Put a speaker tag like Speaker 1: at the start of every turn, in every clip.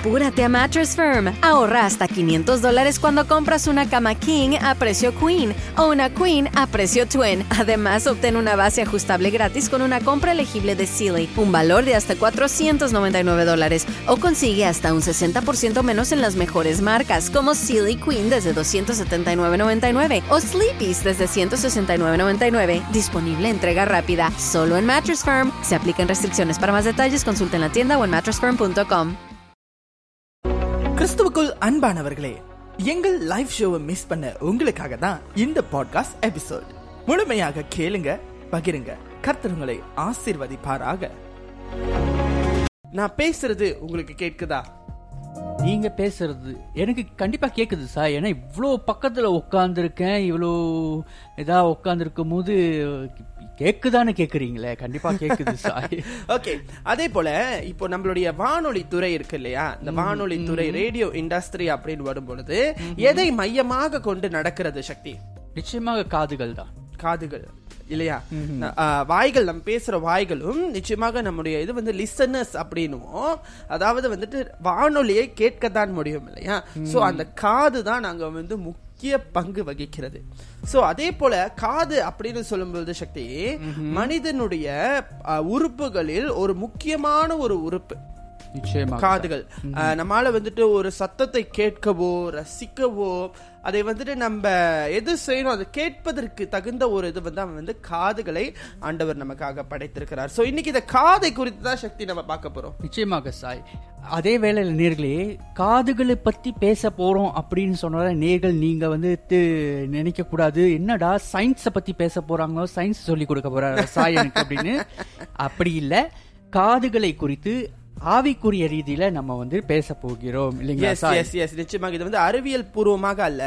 Speaker 1: Apúrate a Mattress Firm. Ahorra hasta 500 dólares cuando compras una cama King a precio Queen o una Queen a precio Twin. Además, obtén una base ajustable gratis con una compra elegible de Sealy, un valor de hasta 499 dólares, o consigue hasta un 60% menos en las mejores marcas, como Sealy Queen desde 279.99 o Sleepy's desde 169.99. Disponible entrega rápida, solo en Mattress Firm. Se aplican restricciones. Para más detalles, consulte en la tienda o en mattressfirm.com.
Speaker 2: கிறிஸ்துவுக்குள் அன்பானவர்களே எங்கள் live ஷோவை miss பண்ண உங்களுக்காக தான் இந்த podcast episode முழுமையாக கேளுங்க பகிருங்க. கர்த்தருங்களை ஆசிர்வதிப்பாராக. நான் பேசுறது உங்களுக்கு கேட்குதா?
Speaker 3: நீங்க பேசுறது எனக்கு கண்டிப்பா கேக்குது சார். ஏன்னா இவ்வளோ பக்கத்துல உட்காந்துருக்கேன் இவ்வளோ இதா உட்காந்துருக்கும் போது கேக்குதான்னு கேக்குறீங்களே. கண்டிப்பா கேக்குது
Speaker 2: ஓகே அதே போல இப்போ நம்மளுடைய வானொலி துறை இருக்கு இல்லையா? இந்த வானொலி துறை ரேடியோ இண்டஸ்ட்ரி அப்படின்னு வரும் பொழுது எதை மையமாக கொண்டு நடக்கிறது சக்தி?
Speaker 3: நிச்சயமாக காதுகள் தான்.
Speaker 2: காதுகள் இல்லையா? வாய்கள் நம்ம பேசுற வாய்களும் நிச்சயமாக நம்முடைய இது வந்து லிசனர்ஸ் அப்படின்னுவோம் அதாவது வந்துட்டு வானொலியை கேட்கத்தான் முடியும் இல்லையா? சோ அந்த காது தான் நாங்க வந்து முக்கிய பங்கு வகிக்கிறது. சோ அதே போல காது அப்படின்னு சொல்லும்போது சக்தி மனிதனுடைய உறுப்புகளில் ஒரு முக்கியமான ஒரு உறுப்பு. காதுகள். அஹ், நம்மால வந்துட்டு ஒரு சத்தத்தை கேட்கவோ ரசிக்கவோ அதை வந்துட்டு நம்ம எது செய்யணும் அதை கேட்பதற்கு தகுந்த ஒரு இது வந்து அவன் வந்து காதுகளை ஆண்டவர் நமக்காக படைத்திருக்கிறார். சோ இன்னைக்கு இந்த காதை குறித்து தான் சக்தி நம்ம பார்க்க போறோம்.
Speaker 3: நிச்சயமாக சாய். அதே வேளையில் நேர்களே காதுகளை பத்தி பேச போறோம் அப்படின்னு சொன்னால நேர்கள் நீங்க வந்து நினைக்க கூடாது. என்னடா சயின்ஸை பத்தி பேச போறாங்களோ சயின்ஸ் சொல்லி கொடுக்க போறாரு சாய் எனக்கு அப்படின்னு. அப்படி இல்ல. காதுகளை குறித்து ஆவிக்குரிய ரீதியில நம்ம வந்து பேச போகிறோம் இல்லைங்களா
Speaker 2: எஸ் எஸ் எஸ் நிச்சயமாக இது வந்து அறிவியல் பூர்வமாக அல்ல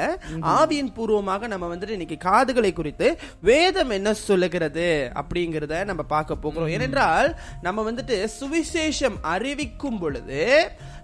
Speaker 2: ஆவியின் பூர்வமாக நம்ம வந்துட்டு இன்னைக்கு காதுகளை குறித்து வேதம் என்ன சொல்லுகிறது அப்படிங்கறத நம்ம பார்க்க போகிறோம். ஏனென்றால் நம்ம வந்துட்டு சுவிசேஷம் அறிவிக்கும் பொழுது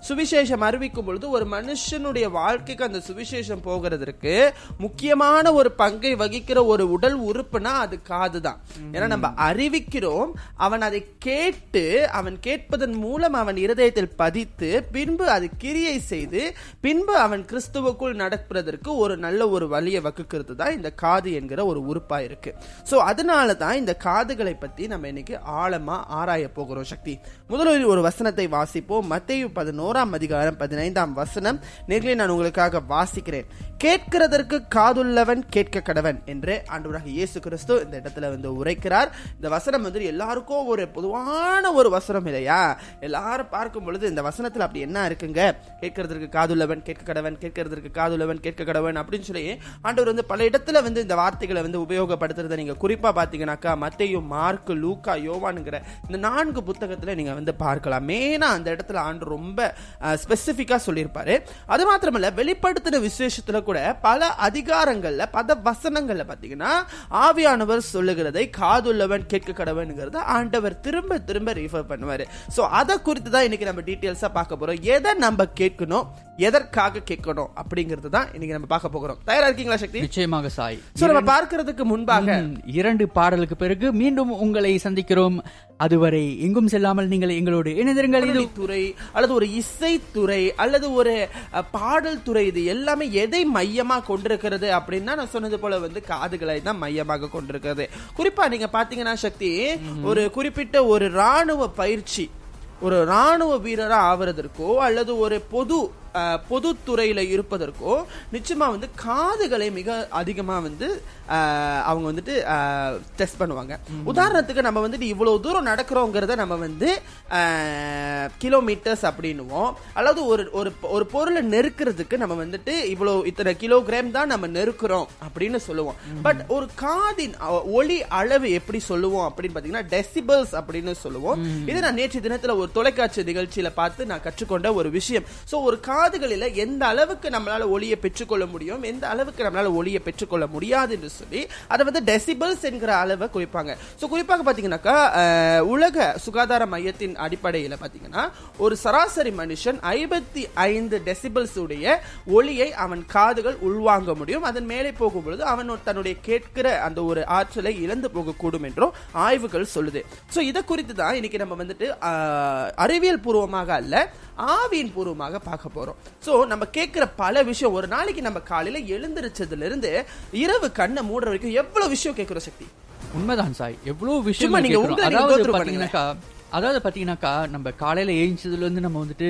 Speaker 2: சுவிசேஷம் அறிவிக்கும் பொழுது ஒரு மனுஷனுடைய வாழ்க்கைக்கு அந்த சுவிசேஷம் போகிறதற்கு முக்கியமான ஒரு பங்கை வகிக்கிற ஒரு உடல் உறுப்புனா அது காது தான் ஏன்னா நம்ம அறிவிக்கிறோம் அவன் அதை கேட்டு அவன் கேட்பதன் மூலம் அவன் இருதயத்தில் பதித்து பின்பு அது கிரியை செய்து பின்பு அவன் கிறிஸ்துவுக்குள் நடப்பதற்கு ஒரு நல்ல ஒரு வழியை வகுக்கிறது தான் இந்த காது என்கிற ஒரு உறுப்பா இருக்கு. ஸோ அதனால தான் இந்த காதுகளை பத்தி நம்ம இன்னைக்கு ஆழமா ஆராய போகிறோம் சக்தி. முதலில் ஒரு வசனத்தை வாசிப்போம். மத்திய பதினோராம் அதிகாரம் பதினைந்தாம் வசனம். நேர்களை நான் உங்களுக்காக வாசிக்கிறேன். கேட்கிறதற்கு காதுள்ளவன் கேட்க கடவன் என்று ஆண்டவராக இயேசு கிறிஸ்து இந்த இடத்துல வந்து உரைக்கிறார். இந்த வசனம் வந்து எல்லாருக்கும் ஒரு பொதுவான ஒரு வசனம் இல்லையா? எல்லா எல்லாரும் பார்க்கும் பொழுது இந்த வசனத்தில் அப்படி என்ன இருக்குங்க? கேட்கறதற்கு காதுள்ளவன் கேட்க கடவன் கேட்கறதற்கு காதுள்ளவன் கேட்க கடவன் அப்படின்னு சொல்லி ஆண்டவர் வந்து பல இடத்துல வந்து இந்த வார்த்தைகளை வந்து உபயோகப்படுத்துறதை நீங்க குறிப்பா பாத்தீங்கன்னாக்கா மத்தையும் மார்க் லூக்கா யோவானுங்கிற இந்த நான்கு புத்தகத்துல நீங்க வந்து பார்க்கலாம். மெயினா அந்த இடத்துல ஆண்டு ரொம்ப ஸ்பெசிபிக்கா சொல்லியிருப்பாரு. அது மாத்திரமல்ல வெளிப்படுத்தின விசேஷத்துல கூட பல அதிகாரங்கள்ல பல வசனங்கள்ல பாத்தீங்கன்னா ஆவியானவர் சொல்லுகிறதை காதுள்ளவன் கேட்க கடவன்ங்கிறத ஆண்டவர் திரும்ப திரும்ப ரீஃபர் பண்ணுவாரு. ஸோ அதை குறித்து தான் இன்னைக்கு நம்ம டீட்டெயில்ஸா பார்க்க போறோம். எதை நம்ம கேட்கணும் எதற்காக கேட்கணும் அப்படிங்கிறது தான் இன்னைக்கு நம்ம பார்க்க போகிறோம். தயாரா இருக்கீங்களா சக்தி?
Speaker 3: நிச்சயமாக சாய்.
Speaker 2: சோ நம்ம பார்க்கிறதுக்கு முன்பாக
Speaker 3: இரண்டு பாடலுக்கு பிறகு மீண்டும் உங்களை சந்திக்கிறோம். அதுவரை எங்கும் செல்லாமல் நீங்கள் எங்களோடு இணைந்திருங்கள். இது
Speaker 2: துறை அல்லது ஒரு இசைத்துறை அல்லது ஒரு பாடல் துறை இது எல்லாமே எதை மையமா கொண்டிருக்கிறது அப்படின்னா நான் சொன்னது போல வந்து காதுகளை தான் மையமாக கொண்டிருக்கிறது. குறிப்பா நீங்க பாத்தீங்கன்னா சக்தி ஒரு குறிப்பிட்ட ஒரு ராணுவ பயிற்சி ஒரு ராணுவ வீரராக ஆவறதற்கோ அல்லது ஒரு பொது பொதுத்துறையில இருப்பதற்கோ நிச்சயமா வந்து காதுகளை மிக அதிகமா வந்து அவங்க வந்துட்டு டெஸ்ட் பண்ணுவாங்க. உதாரணத்துக்கு நம்ம வந்துட்டு இவ்வளவு தூரம் நடக்கிறோங்கிறத நம்ம வந்து கிலோமீட்டர்ஸ் அப்படின்னுவோம். அல்லது ஒரு ஒரு ஒரு பொருளை நெருக்கிறதுக்கு நம்ம வந்துட்டு இவ்வளவு இத்தனை கிலோகிராம் தான் நம்ம நெருக்கிறோம் அப்படின்னு சொல்லுவோம். பட் ஒரு காதின் ஒலி அளவு எப்படி சொல்லுவோம் அப்படின்னு பாத்தீங்கன்னா டெசிபல்ஸ் அப்படின்னு சொல்லுவோம். இது நான் நேற்று தினத்துல ஒரு தொலைக்காட்சி நிகழ்ச்சியில பார்த்து நான் கற்றுக்கொண்ட ஒரு விஷயம். சோ ஒரு கா காதுகளில் எந்த அளவுக்கு நம்மளால் ஒளியை பெற்றுக்கொள்ள முடியும் எந்த அளவுக்கு நம்மளால் ஒளியை பெற்றுக்கொள்ள முடியாது என்று சொல்லி அதை வந்து டெசிபிள்ஸ் என்கிற அளவை குறிப்பாங்க. ஸோ குறிப்பாக பார்த்தீங்கன்னாக்கா உலக சுகாதார மையத்தின் அடிப்படையில் பார்த்தீங்கன்னா ஒரு சராசரி மனுஷன் ஐம்பத்தி ஐந்து டெசிபிள்ஸ் உடைய ஒளியை அவன் காதுகள் உள்வாங்க முடியும். அதன் மேலே போகும் பொழுது அவன் ஒரு தன்னுடைய கேட்கிற அந்த ஒரு ஆற்றலை இழந்து போகக்கூடும் என்றும் ஆய்வுகள் சொல்லுது. ஸோ இதை குறித்து தான் இன்னைக்கு நம்ம வந்துட்டு அறிவியல் பூர்வமாக அல்ல ஆவியின் பூர்வமாக பார்க்க போறோம். சோ நம்ம கேட்கிற பல விஷயம் ஒரு நாளைக்கு நம்ம காலையில எழுந்திருச்சதுல இருந்து இரவு கண்ணை மூடுற வரைக்கும் எவ்வளவு விஷயம் கேட்கிற சக்தி?
Speaker 3: உண்மைதான் சாய். எவ்வளவு விஷயம்
Speaker 2: நீங்க. உங்களை
Speaker 3: அதாவது பாத்தீங்கன்னாக்கா நம்ம காலையில ஏஞ்சதுல இருந்து நம்ம வந்துட்டு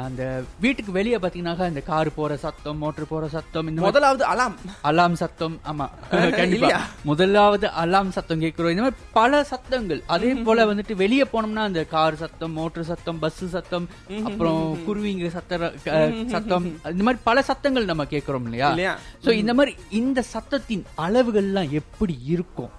Speaker 3: அந்த வீட்டுக்கு வெளியே பாத்தீங்கன்னாக்கா இந்த கார் போற சத்தம் மோட்டர் போற சத்தம் இந்த
Speaker 2: முதலாவது அலாம்.
Speaker 3: அலாம் சத்தம் ஆமா. கண்டிப்பா.
Speaker 2: இல்லையா?
Speaker 3: முதலாவது அலாம் சத்தம் கேட்கிறோம். இந்த மாதிரி பல சத்தங்கள். அதே போல வந்துட்டு வெளியே போனோம்னா அந்த கார் சத்தம் மோட்டர் சத்தம் பஸ் சத்தம் அப்புறம் குருவிங்க சத்த சத்தம் இந்த மாதிரி பல சத்தங்கள் நம்ம கேட்கிறோம் இல்லையா? சோ இந்த மாதிரி இந்த சத்தத்தின் அளவுகள்லாம் எப்படி இருக்கும்?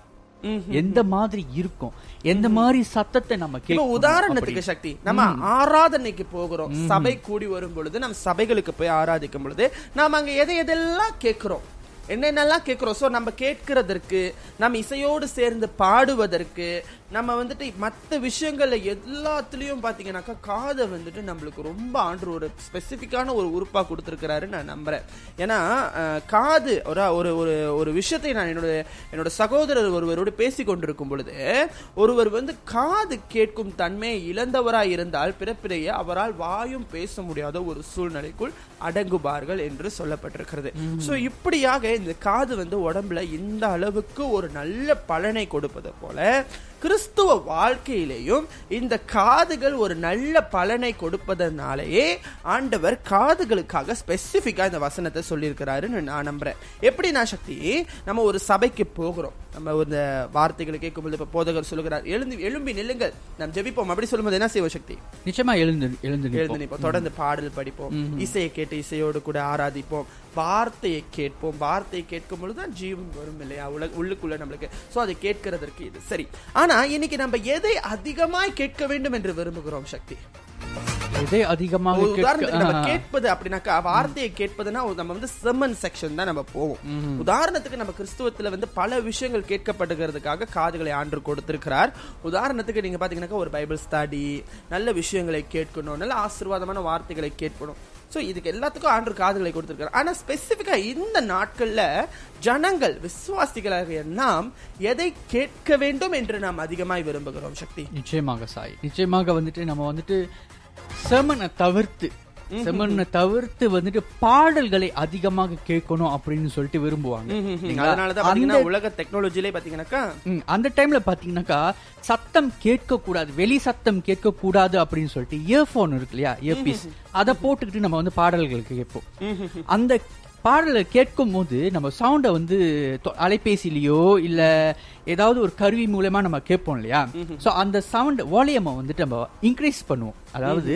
Speaker 3: எந்த மாதிரி இருக்கும்? எந்த மாதிரி சத்தத்தை நம்ம
Speaker 2: இப்ப
Speaker 3: கேட்கணும்
Speaker 2: உதாரணத்துக்கு சக்தி நம்ம ஆராதனைக்கு போகிறோம். சபை கூடி வரும் பொழுது நம்ம சபைகளுக்கு போய் ஆராதிக்கும் பொழுது நாம அங்க எதை எதெல்லாம் கேட்கிறோம்? என்னென்னலாம் கேட்கிறோம்? சோ நம்ம கேட்கிறதற்கு நம்ம இசையோடு சேர்ந்து பாடுவதற்கு நம்ம வந்துட்டு மற்ற விஷயங்கள்ல எல்லாத்துலயும் பாத்தீங்கன்னாக்கா காதை வந்துட்டு நம்மளுக்கு ரொம்ப ஆண்டு ஒரு ஸ்பெசிபிக்கான ஒரு உறுப்பா கொடுத்திருக்கிறாரு நான் நம்புறேன். ஏன்னா காது ஒரு ஒரு ஒரு ஒரு விஷயத்தை நான் என்னோட என்னோட சகோதரர் ஒருவரோடு பேசி கொண்டிருக்கும் பொழுது ஒருவர் வந்து காது கேட்கும் தன்மையை இழந்தவராய் இருந்தால் பிறப்பிலேயே அவரால் வாயும் பேச முடியாத ஒரு சூழ்நிலைக்குள் அடங்குவார்கள் என்று சொல்லப்பட்டிருக்கிறது. சோ இப்படியாக இந்த காது வந்து உடம்புல இந்த அளவுக்கு ஒரு நல்ல பலனை கொடுப்பது போல கிறிஸ்துவ வாழ்க்கையிலேயும் இந்த காதுகள் ஒரு நல்ல பலனை கொடுப்பதனாலேயே ஆண்டவர் காதுகளுக்காக ஸ்பெசிபிக்கா இந்த வசனத்தை சொல்லியிருக்கிறாருன்னு நான் நம்புறேன். எப்படி நான் சக்தி நம்ம ஒரு சபைக்கு போகிறோம். நம்ம இந்த வார்த்தைகளை கேட்கும்போது இப்ப போதகர் சொல்லுகிறார் எழுந்து எழும்பி நில்லுங்கள். நாம் ஜெபிப்போம். அப்படி சொல்லும்போது என்ன செய்வோம் சக்தி?
Speaker 3: நிச்சயமா எழுந்து எழுந்து
Speaker 2: எழுந்து.
Speaker 3: நிற்போம்.
Speaker 2: தொடர்ந்து பாடல் படிப்போம். இசையை கேட்டு இசையோடு கூட ஆராதிப்போம். வார்த்தையை கேட்போம். வார்த்தையை கேட்கும் பொழுதுதான் ஜீவன் வரும் இல்லையா? உலக உள்ளுக்குள்ள நம்மளுக்கு. சோ அதை கேட்கிறதற்கு இது. சரி. ஆனா இன்னைக்கு நம்ம எதை அதிகமாய் கேட்க வேண்டும் என்று விரும்புகிறோம் சக்தி?
Speaker 3: எதை அதிகமாக
Speaker 2: உதாரணத்துக்கு நம்ம. கேட்பது அப்படின்னாக்கா வார்த்தையை கேட்பதுன்னா நம்ம வந்து செம்மன் செக்ஷன் தான் நம்ம போவோம். உதாரணத்துக்கு நம்ம கிறிஸ்துவத்துல வந்து பல விஷயங்கள் கேட்கப்படுகிறதுக்காக காதுகளை ஆண்டு கொடுத்திருக்கிறார். உதாரணத்துக்கு நீங்க பாத்தீங்கன்னாக்கா ஒரு பைபிள் ஸ்டடி நல்ல விஷயங்களை கேட்கணும் நல்ல ஆசீர்வாதமான வார்த்தைகளை கேட்கணும். ஸோ இதுக்கு எல்லாத்துக்கும் ஆண்டு காதுகளை கொடுத்துருக்காரு. ஆனால் ஸ்பெசிஃபிக்காக இந்த நாட்களில் ஜனங்கள் விசுவாசிகளாக நாம் எதை கேட்க வேண்டும் என்று நாம் அதிகமாக விரும்புகிறோம் சக்தி.
Speaker 3: நிச்சயமாக சாய். நிச்சயமாக வந்துட்டு நம்ம வந்துட்டு செமனை தவிர்த்து செமனை தவிர்த்து வந்துட்டு பாடல்களை அதிகமாக கேட்கணும் அப்படின்னு சொல்லிட்டு விரும்புவாங்க.
Speaker 2: உலக டெக்னாலஜிலே பாத்தீங்கன்னாக்கா
Speaker 3: அந்த டைம்ல பாத்தீங்கன்னாக்கா சத்தம் கேட்க கூடாது வெளி சத்தம் கேட்க கூடாது அப்படின்னு சொல்லிட்டு இயர்போன் இருக்கு இல்லையா இயர்பீஸ் அதை போட்டுக்கிட்டு நம்ம வந்து பாடல்களுக்கு கேட்போம். அந்த பாடலை கேட்கும் போது நம்ம சவுண்டை வந்து அலைபேசியிலயோ இல்ல ஏதாவது ஒரு கருவி மூலமா நம்ம கேட்போம் இல்லையா? சோ அந்த சவுண்ட் வால்யூமை வந்துட்டு நம்ம இன்க்ரீஸ் பண்ணுவோம். அதாவது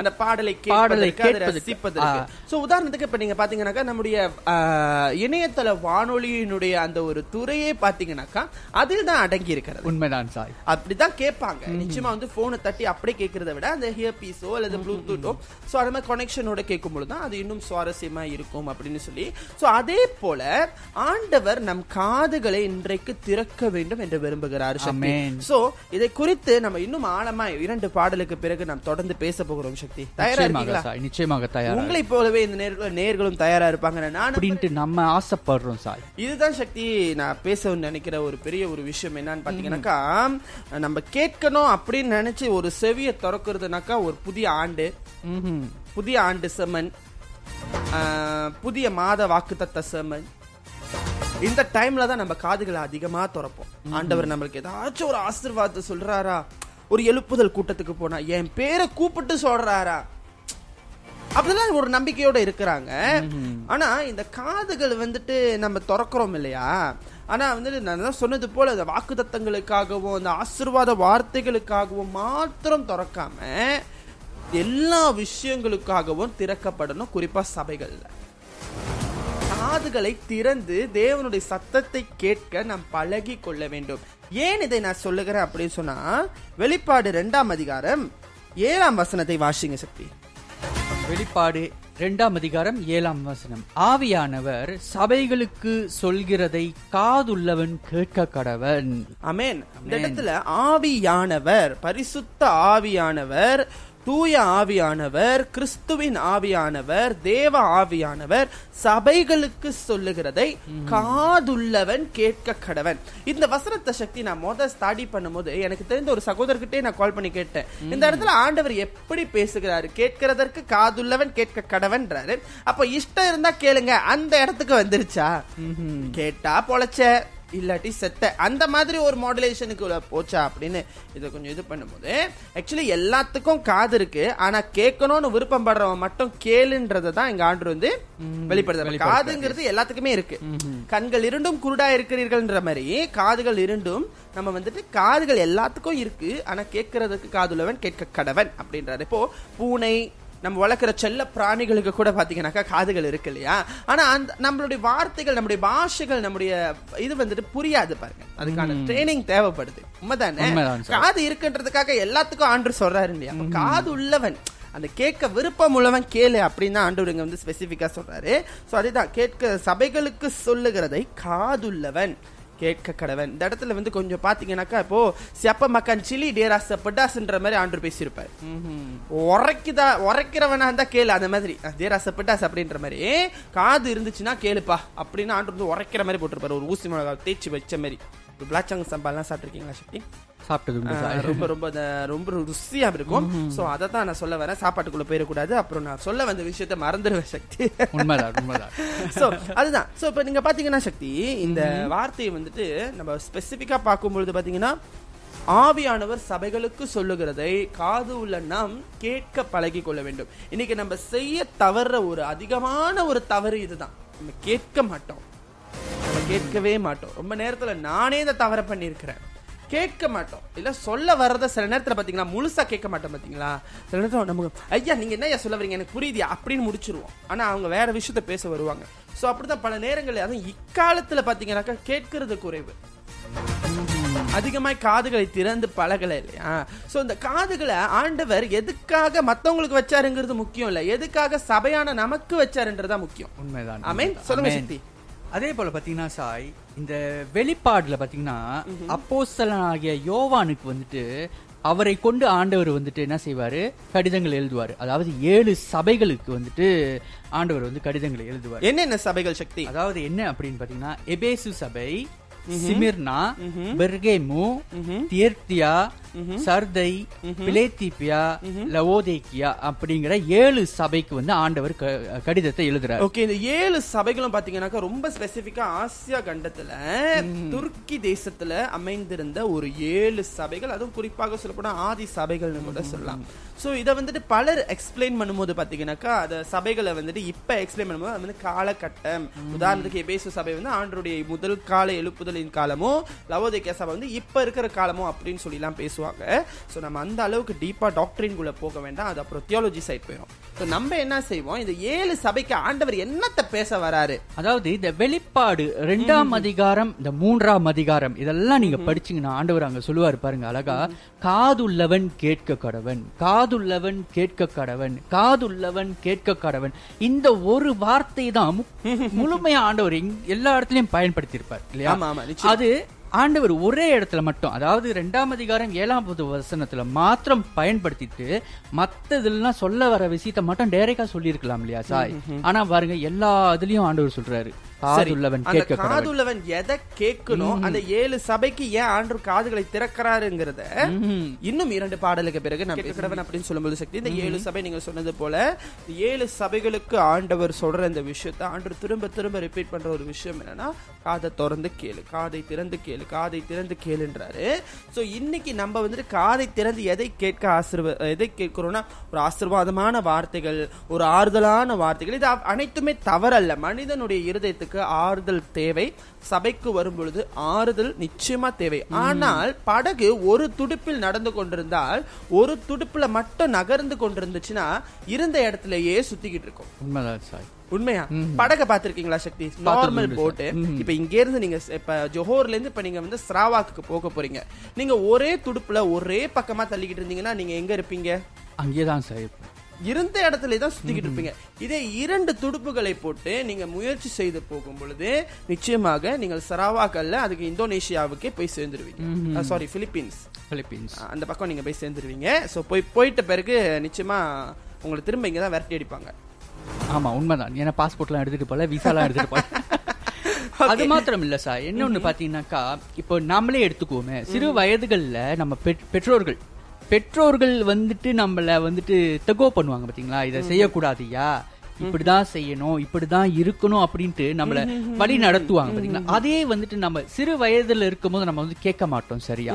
Speaker 2: அந்த பாடலை
Speaker 3: பாடலை.
Speaker 2: ரசிப்பதற்கு. சோ உதாரணத்துக்கு இப்ப நீங்க பாத்தீங்கன்னாக்கா நம்முடைய இணையதள வானொலியினுடைய அந்த ஒரு துறையே பாத்தீங்கன்னாக்கா அதில் தான் அடங்கி இருக்கிறது.
Speaker 3: உண்மைதான் சாய்.
Speaker 2: அப்படிதான் கேட்பாங்க. நிச்சயமா வந்து போனை தட்டி அப்படியே கேட்கறத விட அந்த ஹியர் பீஸோ அல்லது ப்ளூடூத்தோ சோ அது மாதிரி கனெக்ஷனோட கேட்கும் பொழுது தான் அது இன்னும் சுவாரஸ்யமா இருக்கும் அப்படின்னு சொல்லி. சோ அதே போல ஆண்டவர் நம் காதுகளை இன்றைக்கு திறக்க வேண்டும் என்று விரும்புகிறார். சோ இதை குறித்து நம்ம இன்னும் ஆழமா இரண்டு பாடலுக்கு பிறகு நாம் தொடர்ந்து பேச போகிறோம் சக்தி. தயாரா இருக்கீங்களா?
Speaker 3: சாய் நிச்சயமாக தயாரா
Speaker 2: உங்களைப் போலவே இந்த நேர்கள் நேர்களும் தயாரா இருப்பாங்க நான்
Speaker 3: அப்படின்ட்டு நம்ம ஆசைப்படுறோம் சாய்
Speaker 2: இதுதான் சக்தி நான் பேச நினைக்கிற ஒரு பெரிய ஒரு விஷயம் என்னன்னு பாத்தீங்கன்னாக்கா நம்ம கேட்கணும் அப்படின்னு நினைச்சு ஒரு செவியை திறக்கிறதுனாக்கா ஒரு புதிய ஆண்டு. புதிய ஆண்டு செமன் புதிய மாத வாக்குத்தத்த செமன் இந்த டைம்ல தான் நம்ம காதுகளை அதிகமா திறப்போம். ஆண்டவர் நம்மளுக்கு ஏதாச்சும் ஒரு ஆசீர்வாதத்தை சொல்றாரா? ஒரு எழுப்புதல் கூட்டத்துக்கு போனா என் பேரை கூப்பிட்டு சொல்றாரா? அப்படிலாம் ஒரு நம்பிக்கையோட இருக்கிறாங்க. ஆனா இந்த காதுகள் வந்துட்டு நம்ம திறக்கிறோம் இல்லையா? ஆனா வந்துட்டு நான் தான் சொன்னது போல இந்த வாக்குத்தத்தங்களுக்காகவும் இந்த ஆசீர்வாத வார்த்தைகளுக்காகவும் மாத்திரம் திறக்காம எல்லா விஷயங்களுக்காகவும் திறக்கப்படணும் குறிப்பா சபைகள்ல. காதுகளை திறந்து தேவனுடைய சத்தத்தை கேட்க நாம் பழகி கொள்ள வேண்டும். ஏன் இதை நான் சொல்லுகிறேன் அப்படின்னு சொன்னா வெளிப்பாடு இரண்டாம் அதிகாரம் ஏழாம் வசனத்தை வாசிங்க சக்தி.
Speaker 3: வெளிப்பாடு இரண்டாம் அதிகாரம் ஏழாம் வசனம். ஆவியானவர் சபைகளுக்கு சொல்கிறதை காதுள்ளவன் கேட்க கடவன்.
Speaker 2: அமேன் இந்த இடத்துல ஆவியானவர் பரிசுத்த ஆவியானவர் தூய ஆவியானவர் கிறிஸ்துவின் ஆவியானவர் தேவ ஆவியானவர் சபைகளுக்கு சொல்லுகிறதை காதுள்ளவன் கேட்க கடவன் இந்த வசனத்தை சக்தி நான் முத ஸ்டாடி பண்ணும்போது எனக்கு தெரிந்த ஒரு சகோதரர்கிட்டே நான் கால் பண்ணி கேட்டேன். இந்த இடத்துல ஆண்டவர் எப்படி பேசுகிறாரு? கேட்கிறதற்கு காதுள்ளவன் கேட்க கடவன்றாரு அப்ப இஷ்டம் இருந்தா கேளுங்க அந்த இடத்துக்கு வந்துருச்சா? கேட்டா பொழைச்ச. இல்லாட்டி செத்த. அந்த மாதிரி ஒரு மாடுலேஷனுக்கு போச்சா அப்படின்னு இதை கொஞ்சம் இது பண்ணும்போது ஆக்சுவலி எல்லாத்துக்கும் காது இருக்கு. ஆனா கேட்கணும்னு விருப்பம் படுறவன் மட்டும் கேளுன்றதை தான் எங்க ஆண்டு வந்து வெளிப்படுத்த காதுங்கிறது எல்லாத்துக்குமே இருக்கு. கண்கள் இரண்டும் குருடா இருக்கிறீர்கள்ன்ற மாதிரி காதுகள் இரண்டும் நம்ம வந்துட்டு காதுகள் எல்லாத்துக்கும் இருக்கு. ஆனா கேட்கறதுக்கு காதுள்ளவன் கேட்க கடவன் அப்படின்றாரு. இப்போ பூனை நம்ம வளர்க்குற செல்ல பிராணிகளுக்கு கூட பாத்தீங்கன்னாக்கா காதுகள் இருக்கு இல்லையா? ஆனா அந்த நம்மளுடைய வார்த்தைகள் நம்முடைய பாஷைகள் நம்முடைய இது வந்துட்டு புரியாது பாருங்க. அதுக்கான ட்ரைனிங் தேவைப்படுது. உண்மைதானே. காது இருக்குன்றதுக்காக எல்லாத்துக்கும் ஆண்டு சொல்றாரு இல்லையா? காது உள்ளவன் அந்த கேட்க விருப்பம் உள்ளவன் கேளு அப்படின்னு தான் ஆண்டவர் இங்க வந்து ஸ்பெசிபிக்கா சொல்றாரு. சோ அதுதான் கேட்க சபைகளுக்கு சொல்லுகிறதை காதுள்ளவன். கேட்க கடவன். இந்த இடத்துல வந்து கொஞ்சம் பாத்தீங்கன்னாக்கா இப்போ செப்ப மக்கான் சிலி டேராஸ் பட்டாசுன்ற மாதிரி ஆண்டு பேசியிருப்பாரு. உரைக்குதா உரைக்கிறவனா இருந்தா கேளு அந்த மாதிரி. தேராச பட்டாஸ் அப்படின்ற மாதிரி. காது இருந்துச்சுன்னா கேளுப்பா அப்படின்னு ஆண்டு வந்து உரைக்கிற மாதிரி போட்டிருப்பாரு. ஒரு ஊசி மிளகா தேய்ச்சி வச்ச மாதிரி. ஒரு பிளாச்சாங் சம்பாலாம் சாப்பிட்டுருக்கீங்களா சக்தி?
Speaker 3: சாப்பிட்டது.
Speaker 2: ரொம்ப ரொம்ப ரொம்ப ருசியா இருக்கும். சோ அதை தான் நான் சொல்ல வரேன். சாப்பாட்டுக்குள்ள போயிடக்கூடாது அப்புறம் நான் சொல்ல வந்த விஷயத்த மறந்துடுவேன் சக்தி. சோ அதுதான். சோ இப்ப நீங்க பாத்தீங்கன்னா சக்தி இந்த வார்த்தையை வந்துட்டு நம்ம ஸ்பெசிபிக்கா பார்க்கும்பொழுது பாத்தீங்கன்னா ஆவியானவர் சபைகளுக்கு சொல்லுகிறதை காது உள்ள நாம் கேட்க பழகி கொள்ள வேண்டும். இன்னைக்கு நம்ம செய்ய தவற ஒரு அதிகமான ஒரு தவறு இதுதான். நம்ம கேட்க மாட்டோம். நம்ம கேட்கவே மாட்டோம். ரொம்ப நேரத்துல நானே இந்த தவற பண்ணியிருக்கிறேன். கேட்க மாட்டோம். இல்ல சொல்ல வர்றத சில நேரத்துல பாத்தீங்கன்னா முழுசா கேட்க மாட்டோம் பாத்தீங்களா? சில நேரத்துல நமக்கு ஐயா நீங்க என்ன சொல்ல வரீங்க? எனக்கு புரியுது அப்படின்னு முடிச்சிருவோம். ஆனா அவங்க வேற விஷயத்த பேச வருவாங்க. சோ அப்படிதான் பல நேரங்கள்ல அதுவும் இக்காலத்துல பாத்தீங்கன்னாக்கா கேட்கறது குறைவு. அதிகமாய் காதுகளை திறந்து பழகல இல்லையா? சோ இந்த காதுகளை ஆண்டவர் எதுக்காக மத்தவங்களுக்கு வச்சாருங்கிறது முக்கியம் இல்ல. எதுக்காக சபையான நமக்கு வச்சாருன்றதா முக்கியம்.
Speaker 3: உண்மைதான்
Speaker 2: ஆமென். சொல்லுங்க. சக்தி.
Speaker 3: அதே போல பாத்தீங்கன்னா சாய் இந்த வெளிப்பாடுல பாத்தீங்கன்னா அப்போஸ்தலனாகிய யோவானுக்கு வந்துட்டு அவரை கொண்டு ஆண்டவர் வந்துட்டு என்ன செய்வாரு? கடிதங்கள் எழுதுவாரு. அதாவது ஏழு சபைகளுக்கு வந்துட்டு ஆண்டவர் வந்து கடிதங்களை எழுதுவார்.
Speaker 2: என்னென்ன சபைகள் சக்தி?
Speaker 3: அதாவது என்ன அப்படின்னு பாத்தீங்கன்னா எபேசு சபை சிமிர்னா பெர்கேமு தியர்த்தியா சர்தை பிலேத்திபியா லவோதேக்கியா அப்படிங்கிற ஏழு சபைக்கு வந்து ஆண்டவர் கடிதத்தை எழுதுறாரு.
Speaker 2: ஓகே இந்த ஏழு சபைகளும் பாத்தீங்கன்னாக்கா ரொம்ப ஸ்பெசிபிக்கா ஆசியா கண்டத்துல துருக்கி தேசத்துல அமைந்திருந்த ஒரு ஏழு சபைகள் அதுவும் குறிப்பாக சொல்லப்போனா ஆதி சபைகள்னு கூட சொல்லலாம். சோ இத வந்துட்டு பலர் எக்ஸ்பிளைன் பண்ணும்போது பாத்தீங்கன்னாக்கா அந்த சபைகளை வந்துட்டு இப்ப எக்ஸ்பிளைன் பண்ணும்போது அது வந்து காலகட்டம். உதாரணத்துக்கு எபேசு சபை வந்து ஆண்டருடைய முதல் கால எழுப்புதலின் காலமோ லவோதேக்கியா சபை வந்து இப்ப இருக்கிற காலமோ அப்படின்னு சொல்லி எல்லாம் பேசுவாங்க. சோ நம்ம அந்த அளவுக்கு டீப்பா டாக்டரின் குள்ள போக வேண்டாம். அது அப்புறம் தியாலஜி சைட் போயிடும் சோ நம்ம என்ன செய்வோம்? இந்த ஏழு சபைக்கு ஆண்டவர் என்னத்த பேச வராரு?
Speaker 3: அதாவது இந்த வெளிப்பாடு ரெண்டாம் அதிகாரம் இந்த மூன்றாம் அதிகாரம் இதெல்லாம் நீங்க படிச்சீங்கன்னா ஆண்டவர் அங்க சொல்லுவாரு பாருங்க அழகா. காதுள்ளவன் கேட்க கடவன் காதுள்ளவன் கேட்க கடவன் காதுள்ளவன் கேட்க கடவன் இந்த ஒரு வார்த்தை தான் முழுமையா ஆண்டவர் எல்லா இடத்துலயும் பயன்படுத்தியிருப்பார் இல்லையா?
Speaker 2: ஆமா ஆமா நிச்சயம்.
Speaker 3: அது ஆண்டவர் ஒரே இடத்துல மட்டும் அதாவது ரெண்டாம் அதிகாரம் ஏழாம் பொது வசனத்துல மாத்திரம் பயன்படுத்திட்டு மத்ததெல்லாம் சொல்ல வர விஷயத்த மட்டும் டைரக்டா சொல்லியிருக்கலாம் இல்லையா சாய்? ஆனா பாருங்க எல்லா இதுலயும் ஆண்டவர் சொல்றாரு. காதுள்ளவன் கேட்க
Speaker 2: காதுள்ளவன் எதை கேட்கணும்? அந்த ஏழு சபைக்கு ஏன் ஆண்டு காதுகளை திறக்கிறாருங்கிறத இன்னும் இரண்டு பாடலுக்கு பிறகு நான் கேட்கிறவன் அப்படின்னு சொல்லும்போது சக்தி இந்த ஏழு சபை நீங்க சொன்னது போல ஏழு சபைகளுக்கு ஆண்டவர் சொல்ற இந்த விஷயத்தை ஆண்டு திரும்ப திரும்ப ரிப்பீட் பண்ற ஒரு விஷயம் என்னன்னா காதை திறந்து கேளு காதை திறந்து கேளு காதை திறந்து கேளுன்றாரு. சோ இன்னைக்கு நம்ம வந்துட்டு காதை திறந்து எதை கேட்க ஆசீர்வ எதை கேட்கிறோம்னா ஒரு ஆசீர்வாதமான வார்த்தைகள் ஒரு ஆறுதலான வார்த்தைகள் இது அனைத்துமே தவறல்ல. மனிதனுடைய இருதயத்துக்கு ஆறுதல் தேவை. சபைக்கு வரும் பொழுது ஆறுதல் நிச்சயமா தேவை. ஆனால் படகு ஒரு துடுப்பில் நடந்து கொண்டிருந்தால் ஒரு துடுப்புல மட்டும் நகர்ந்து கொண்டிருந்துச்சுன்னா இருந்த இடத்துலயே சுத்திக்கிட்டு இருக்கும்.
Speaker 3: உண்மைதான்
Speaker 2: உண்மையா? படக பாத்திருக்கீங்களா சக்தி? நார்மல் போட்டு இப்ப இங்க இருந்து நீங்க இப்ப ஜோஹர்ல இருந்து இப்ப நீங்க வந்து ஸ்ராவாக்கு போக போறீங்க. நீங்க ஒரே துடுப்புல ஒரே பக்கமா தள்ளிக்கிட்டு இருந்தீங்கன்னா நீங்க எங்க இருப்பீங்க?
Speaker 3: அங்கேதான் இருப்பேன்.
Speaker 2: இருந்த இடத்துல தான் சுத்திக்கிட்டு இருப்பீங்க. இதே இரண்டு துடுப்புகளை போட்டு நீங்க முயற்சி செய்து போகும் பொழுது நிச்சயமாக நீங்கள் சராவாக்கல்ல அதுக்கு இந்தோனேஷியாவுக்கே போய் சேர்ந்துருவீங்க. Sorry Philippines.
Speaker 3: பிலிப்பீன்ஸ்.
Speaker 2: அந்த பக்கம் நீங்க போய் சேர்ந்துருவீங்க. ஸோ போய் போயிட்ட பிறகு நிச்சயமா உங்களை திரும்ப இங்க தான் விரட்டி அடிப்பாங்க.
Speaker 3: ஆமா உண்மைதான். ஏன்னா பாஸ்போர்ட்லாம் எடுத்துட்டு போல விசாலாம் எடுத்துட்டு போல. அது மாத்திரம் இல்ல சார். என்ன ஒண்ணு பாத்தீங்கன்னாக்கா இப்போ நாமளே எடுத்துக்குவோமே. சிறு வயதுகள்ல நம்ம பெற்- பெற்றோர்கள் பெற்றோர்கள் வந்துட்டு நம்மள வந்துட்டு தகோ பண்ணுவாங்க பாத்தீங்களா? இதை செய்யக்கூடாதுயா? இப்படிதான் செய்யணும் இப்படிதான் இருக்கணும் அப்படின்ட்டு நம்மள வழி நடத்துவாங்க பாத்தீங்களா? அதே வந்துட்டு நம்ம சிறு வயதுல இருக்கும்போது நம்ம வந்து கேட்க மாட்டோம் சரியா?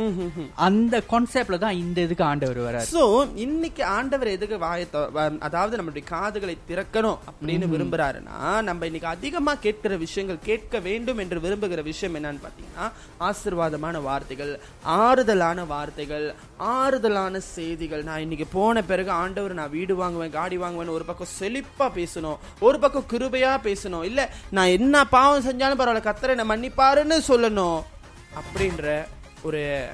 Speaker 3: அந்த கான்செப்ட்ல தான் இந்த இதுக்கு ஆண்டவர் வராரு.
Speaker 2: சோ இன்னைக்கு ஆண்டவர் எதுக்கு வாயை அதாவது நம்மளுடைய காதுகளை திறக்கணும் அப்படின்னு விரும்புறாருன்னா நம்ம இன்னைக்கு அதிகமா கேட்கிற விஷயங்கள் கேட்க வேண்டும் என்று விரும்புகிற விஷயம் என்னன்னு பாத்தீங்கன்னா ஆசீர்வாதமான வார்த்தைகள் ஆறுதலான வார்த்தைகள் ஆறுதலான செய்திகள். நான் இன்னைக்கு போன பிறகு ஆண்டவர் நான் வீடு வாங்குவேன் காடி வாங்குவேன் ஒரு பக்கம் செழிப்பா பேசணும். ஒரு பக்கம் கிருபையா பேசணும். இல்ல நான் என்ன பாவம் செஞ்சாலும் பரவாயில்ல கத்தரை என்ன மன்னிப்பாருன்னு சொல்லணும். அப்படின்ற ஒரு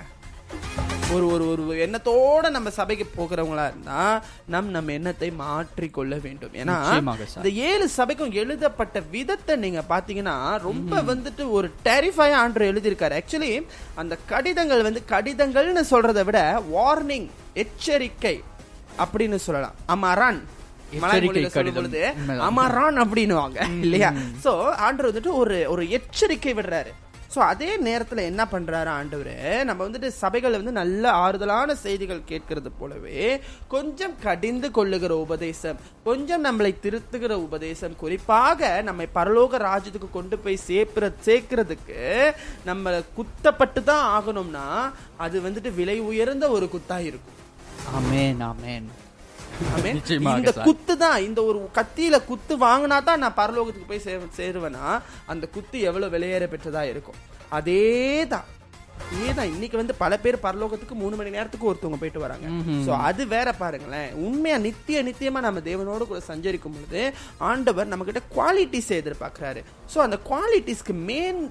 Speaker 2: ஒரு ஒரு ஒரு எண்ணத்தோட நம்ம சபைக்கு போகிறவங்களா இருந்தா நம் நம்ம எண்ணத்தை மாற்றிக்கொள்ள வேண்டும். ஏன்னா. இந்த ஏழு சபைக்கும் எழுதப்பட்ட விதத்தை நீங்க பாத்தீங்கன்னா ரொம்ப வந்துட்டு ஒரு டெரிஃபையா ஆண்டு எழுதியிருக்காரு. ஆக்சுவலி அந்த கடிதங்கள் வந்து கடிதங்கள்னு சொல்றதை விட வார்னிங் எச்சரிக்கை அப்படின்னு சொல்லலாம். அமரான்.
Speaker 3: எச்சரிக்கை
Speaker 2: சொல்லும். பொழுது. அமரான் அப்படின்னுவாங்க இல்லையா? சோ ஆண்டவர் வந்துட்டு ஒரு ஒரு எச்சரிக்கை விடுறாரு. சோ அதே நேரத்துல என்ன பண்றாரு ஆண்டவர்? நம்ம வந்துட்டு சபைகள் வந்து நல்ல ஆறுதலான செய்திகள் கேட்கறது போலவே கொஞ்சம் கடிந்து கொள்ளுகிற உபதேசம் கொஞ்சம் நம்மளை திருத்துகிற உபதேசம் குறிப்பாக நம்மை பரலோக ராஜ்யத்துக்கு கொண்டு போய் சேர்க்கிற சேர்க்கிறதுக்கு நம்ம குத்தப்பட்டு தான் ஆகணும்னா அது வந்துட்டு விலை உயர்ந்த ஒரு குத்தா இருக்கும்.
Speaker 3: ஆமென் ஆமென்.
Speaker 2: இந்த. குத்து தான் இந்த ஒரு கத்தியில குத்து வாங்கினா தான் நான் பரலோகத்துக்கு போய் சே சேருவேனா? அந்த குத்து எவ்வளவு விலையேற பெற்றதா இருக்கும். அதேதான் அதேதான் இன்னைக்கு வந்து பல பேர் பரலோகத்துக்கு மூணு மணி நேரத்துக்கு ஒருத்தவங்க போயிட்டு வராங்க. சோ அது வேற பாருங்களேன். உண்மையா நித்திய நித்தியமா நம்ம தேவனோடு கூட சஞ்சரிக்கும் பொழுது ஆண்டவர் நம்ம கிட்ட குவாலிட்டிஸ் எதிர்பார்க்கிறாரு. சோ அந்த குவாலிட்டிஸ்க்கு மெயின்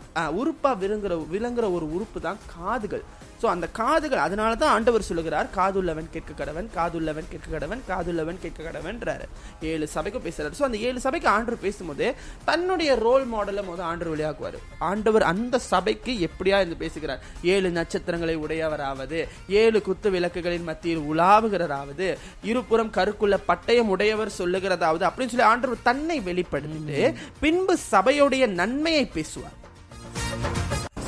Speaker 2: உறுப்பா விளங்குற விளங்குற ஒரு உறுப்பு தான் காதுகள். ஸோ அந்த காதுகள் அதனால தான் ஆண்டவர் சொல்லுகிறார் காதுள்ளவன் கேட்க கடவன் காதுள்ளவன் கேட்க கடவன் காதுள்ளவன் கேட்க கடவன்றாரு ஏழு சபைக்கு பேசுறாரு. ஸோ அந்த ஏழு சபைக்கு ஆண்டவர் பேசும்போது தன்னுடைய ரோல் மாடலை முதல் ஆண்டவர் வெளியாக்குவார். ஆண்டவர் அந்த சபைக்கு எப்படியா இருந்து பேசுகிறார்? ஏழு நட்சத்திரங்களை உடையவராவது ஏழு குத்து விளக்குகளின் மத்தியில் உலாவுகிறராவது இருபுறம் கருக்குள்ள பட்டயம் உடையவர் சொல்லுகிறதாவது அப்படின்னு சொல்லி ஆண்டவர் தன்னை வெளிப்படுத்திட்டு பின்பு சபையுடைய நன்மையை பேசுவார்.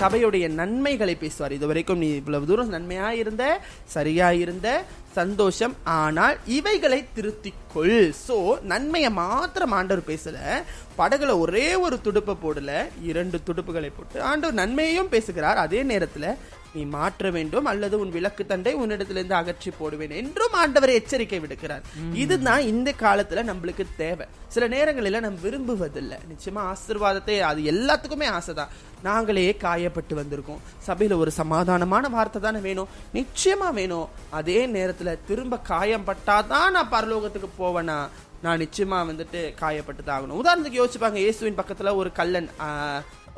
Speaker 2: சபையுடைய நன்மைகளை பேசுவார். இதுவரைக்கும் நீ இவ்வளவு தூரம் நன்மையா இருந்த சரியா இருந்த சந்தோஷம் ஆனால் இவைகளை திருத்திக்கொள். சோ நன்மையை மாத்திரம் ஆண்டவர் பேசல. படகுல ஒரே ஒரு துடுப்பை போடல இரண்டு துடுப்புகளை போட்டு ஆண்டவர் நன்மையையும் பேசுகிறார். அதே நேரத்துல நீ மாற்ற வேண்டும் அல்லது உன் விளக்கு தண்டை உன்னிடத்திலிருந்து அகற்றி போடுவேன் என்றும் ஆண்டவர் எச்சரிக்கை விடுக்கிறார். இதுதான் இந்த காலத்துல நம்மளுக்கு தேவை. சில நேரங்களில நம்ம விரும்புவதில்லை. நிச்சயமா ஆசீர்வாதத்தை அது எல்லாத்துக்குமே ஆசைதான். நாங்களே காயப்பட்டு வந்திருக்கோம். சபையில ஒரு சமாதானமான வார்த்தை தானே வேணும்? நிச்சயமா வேணும். அதே நேரத்துல திரும்ப காயம் பட்டாதான் நான் பரலோகத்துக்கு போவேனா? நான் நிச்சயமா வந்துட்டு காயப்பட்டு தான் ஆகணும். உதாரணத்துக்கு யோசிப்பாங்க. இயேசுவின் பக்கத்துல ஒரு கல்லன்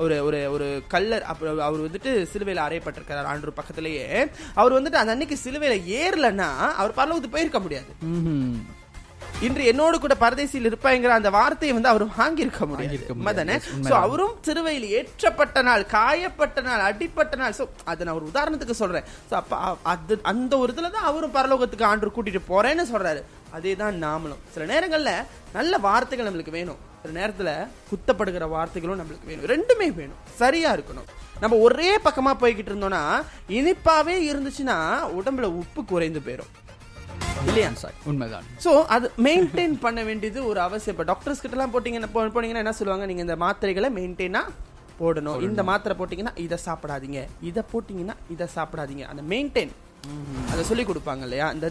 Speaker 2: ஒரு ஒரு ஒரு கல்லர் அப்புறம் அவர் வந்துட்டு சிலுவையில அறையப்பட்டிருக்கிறார் ஆண்டு பக்கத்திலேயே. அவர் வந்துட்டு அந்த அன்னைக்கு சிலுவையில ஏறலன்னா அவர் பரலோகத்துக்கு போயிருக்க முடியாது. இன்று என்னோடு கூட பரதேசியில் இருப்பாங்கிற அந்த வார்த்தையை வந்து அவர் வாங்கியிருக்க முடியாது. சோ அவரும் சிறுவையில் ஏற்றப்பட்ட நாள் காயப்பட்ட நாள் அடிப்பட்ட நாள். சோ அதை நான் ஒரு உதாரணத்துக்கு சொல்றேன். சோ அப்ப அது அந்த ஒரு இதுல தான் அவரும் பரலோகத்துக்கு ஆண்டு கூட்டிட்டு போறேன்னு சொல்றாரு. அதே தான் நாமளும். சில நேரங்கள்ல நல்ல வார்த்தைகள் நம்மளுக்கு வேணும். சில நேரத்துல குத்தப்படுகிற வார்த்தைகளும் நம்மளுக்கு வேணும். ரெண்டுமே வேணும். சரியா இருக்கணும். நம்ம ஒரே பக்கமா போய்கிட்டு இருந்தோம்னா இனிப்பாவே இருந்துச்சுன்னா உடம்புல உப்பு குறைந்து போயிடும் இல்லையா
Speaker 3: சார்? உண்மைதான்.
Speaker 2: சோ அது மெயின்டைன் பண்ண வேண்டியது ஒரு அவசியம். இப்போ டாக்டர்ஸ் கிட்ட எல்லாம் போட்டீங்கன்னா போனீங்கன்னா என்ன சொல்லுவாங்க? நீங்க இந்த மாத்திரைகளை மெயின்டைனா போடணும். இந்த மாத்திரை போட்டீங்கன்னா இதை சாப்பிடாதீங்க. இதை போட்டீங்கன்னா இதை சாப்பிடாதீங்க. அந்த மெயின்டைன் அதை சொல்லி கொடுப்பாங்க இல்லையா? இந்த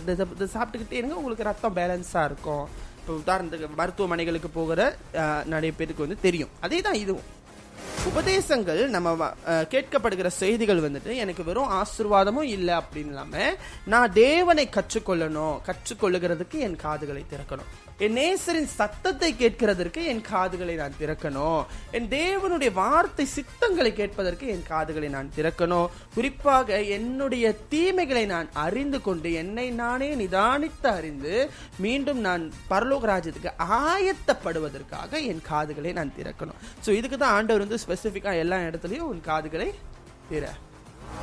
Speaker 2: சாப்பிட்டுக்கிட்டே இருங்க உங்களுக்கு ரத்தம் பேலன்ஸா இருக்கும். இப்போ உதாரணத்துக்கு மருத்துவமனைகளுக்கு போகிற நிறைய பேருக்கு வந்து தெரியும். அதே தான் இதுவும். உபதேசங்கள் நம்ம வ- கேட்கப்படுகிற செய்திகள் வந்துட்டு எனக்கு வெறும் ஆசீர்வாதமும் இல்லை அப்படின்னு இல்லாமல் நான் தேவனை கற்றுக்கொள்ளணும் கற்றுக்கொள்ளுகிறதுக்கு என் காதுகளை திறக்கணும். என் நேசரின் சத்தத்தை கேட்கிறதற்கு என் காதுகளை நான் திறக்கணும். என் தேவனுடைய வார்த்தை சித்தங்களை கேட்பதற்கு என் காதுகளை நான் திறக்கணும். குறிப்பாக என்னுடைய தீமைகளை நான் அறிந்து கொண்டு என்னை நானே நிதானித்து அறிந்து மீண்டும் நான் பரலோக ராஜ்யத்துக்கு ஆயத்தப்படுவதற்காக என் காதுகளை நான் திறக்கணும். ஸோ இதுக்கு தான் ஆண்டவர் வந்து ஸ்பெசிஃபிக்காக எல்லா இடத்துலையும் உன் காதுகளை திற.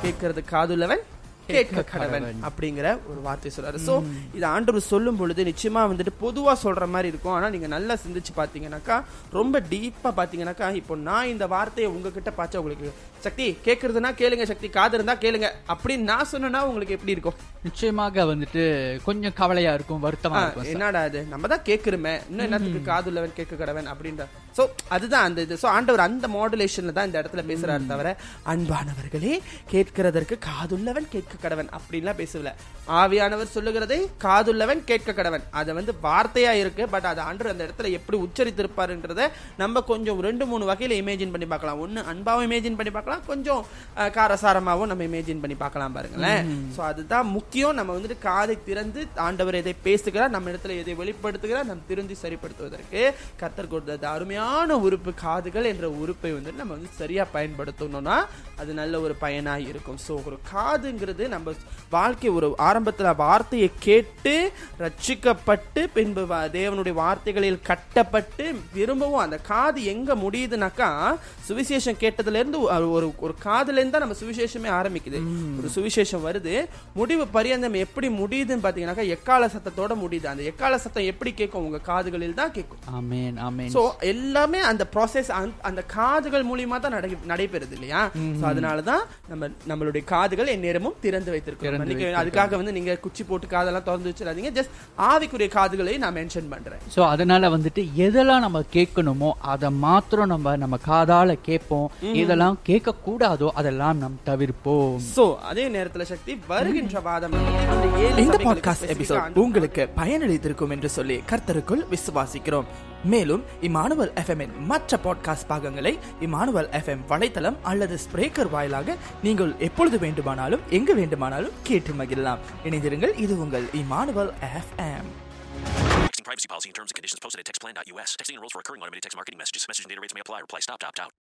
Speaker 2: கேட்கறது காதுள்ளவன் கேட்க கடவன் அப்படிங்கிற ஒரு வார்த்தை சொல்றாரு. சோ இது ஆண்டவர் சொல்லும் பொழுது நிச்சயமா வந்துட்டு பொதுவா சொல்ற மாதிரி இருக்கும். ஆனா நீங்க நல்லா சிந்திச்சு பாத்தீங்கன்னாக்கா ரொம்ப டீப்பா பாத்தீங்கன்னாக்கா இப்போ நான் இந்த வார்த்தையை உங்ககிட்ட பார்த்தா உங்களுக்கு சக்தி கேட்கறதுனா கேளுங்க சக்தி காது இருந்தா கேளுங்க. அப்படின்னு நான் சொன்னேன்னா உங்களுக்கு எப்படி இருக்கும்?
Speaker 3: நிச்சயமாக வந்துட்டு கொஞ்சம் கவலையா இருக்கும் வருத்தமா இருக்கும்.
Speaker 2: என்னடா அது நம்ம தான் கேட்கிறோமே இன்னும் என்னத்துக்கு காதுள்ளவன் கேட்க கடவன் அப்படின்ற சோ அதுதான் அந்த இது. சோ ஆண்டவர் அந்த மாடுலேஷன்ல தான் இந்த இடத்துல பேசுறாரு தவிர அன்பானவர்களே கேட்கிறதற்கு காதுள்ளவன் கேட்க கடவன் அப்படின்லாம் பேசல ஆவியானவர் சொல்லுகிறதை காதுள்ளவன் கேட்க கடவன் அது வந்து வார்த்தையா இருக்கு பட் அது ஆண்டவர் அந்த இடத்துல எப்படி உச்சரித்திருப்பாருன்றத நம்ம கொஞ்சம் ரெண்டு மூணு வகையில இமேஜின் பண்ணி பார்க்கலாம். ஒன்னு அன்பாவும் இமேஜின் பண்ணி பார்க்கலாம். கொஞ்சம் அஹ், காரசாரமாவும் நம்ம இமேஜின் பண்ணி பார்க்கலாம் பாருங்களேன். சோ அதுதான் முக்கியம். நம்ம வந்துட்டு காதை திறந்து ஆண்டவர் எதை பேசுகிறார் நம்ம இடத்துல எதை வெளிப்படுத்துகிறார் நம்ம திருந்தி சரிப்படுத்துவதற்கு கத்தர் கொடுத்தது அருமையான உறுப்பு காதுகள் என்ற உறுப்பை வந்து நம்ம வந்து சரியா பயன்படுத்தணும்னா அது நல்ல ஒரு பயனா இருக்கும். சோ ஒரு காதுங்கிறது நம்ம வாழ்க்கை ஒரு ஆரம்பத்துல வார்த்தையை கேட்டு ரட்சிக்கப்பட்டு பின்பு தேவனுடைய வார்த்தைகளில் கட்டப்பட்டு திரும்பவும் அந்த காது எங்க முடியுதுனாக்கா சுவிசேஷம் கேட்டதுல இருந்து ஒரு- ஒரு ஒரு காதுல இருந்து தான் நம்ம சுவிசேஷமே ஆரம்பிக்குது. ஒரு சுவிசேஷம் வருது. முடிவு பரியந்தம் எப்படி முடியுதுன்னு பாத்தீங்கன்னாக்கா எக்கால சத்தத்தோட முடியுது. அந்த எக்கால சத்தம் எப்படி கேட்கும்? உங்க காதுகளில் தான் கேட்கும்.
Speaker 3: ஆமேன் ஆமேன்.
Speaker 2: சோ எல்லாமே அந்த ப்ராசஸ் அந்த காதுகள் மூலியமா தான் நடை நடைபெறுது இல்லையா? சோ அதனாலதான் நம்ம நம்மளுடைய காதுகள் எந்நேரமும் திறந்து மன்னிக்க- அதுக்காக வந்து நீங்க குச்சி போட்டு காதெல்லாம் திறந்து வச்சிடாதீங்க. ஜஸ்ட் ஆவிக்குரிய காதுகளை நான் மென்ஷன் பண்றேன்.
Speaker 3: ஸோ அதனால வந்துட்டு எதெல்லாம் நம்ம கேட்கணுமோ அதை மாத்திரம் நம்ம நம்ம காதால கேட்போம். எதெல்லாம் கேட்க கூடாதோ அதெல்லாம் நாம் தவிர்ப்போம்.
Speaker 2: சோ அதே நேரத்துல சக்தி வருகின்ற வாதம்
Speaker 4: இந்த பாட்காஸ்ட் எபிசோட் உங்களுக்கு பயனளித்திருக்கும் என்று சொல்லி கர்த்தருக்குள் விசுவாசிக்கிறோம். மேலும் இமானுவல் எஃப்எம்மின் மற்ற பாட்காஸ்ட் பாகங்களை இமானுவல் எஃப்எம் வலைத்தளம் அல்லது ஸ்பிரேக்கர் வாயிலாக நீங்கள் எப்பொழுது வேண்டுமானாலும் எங்கு வேண்டுமானாலும் கேட்டு மகிழலாம் இணைந்திருங்கள் இது உங்கள் Emmanuel FM
Speaker 5: privacy policy and terms and conditions posted at textplan.us. Texting enrolls for recurring automated text marketing messages. Message and data rates may apply. Reply stop to opt out.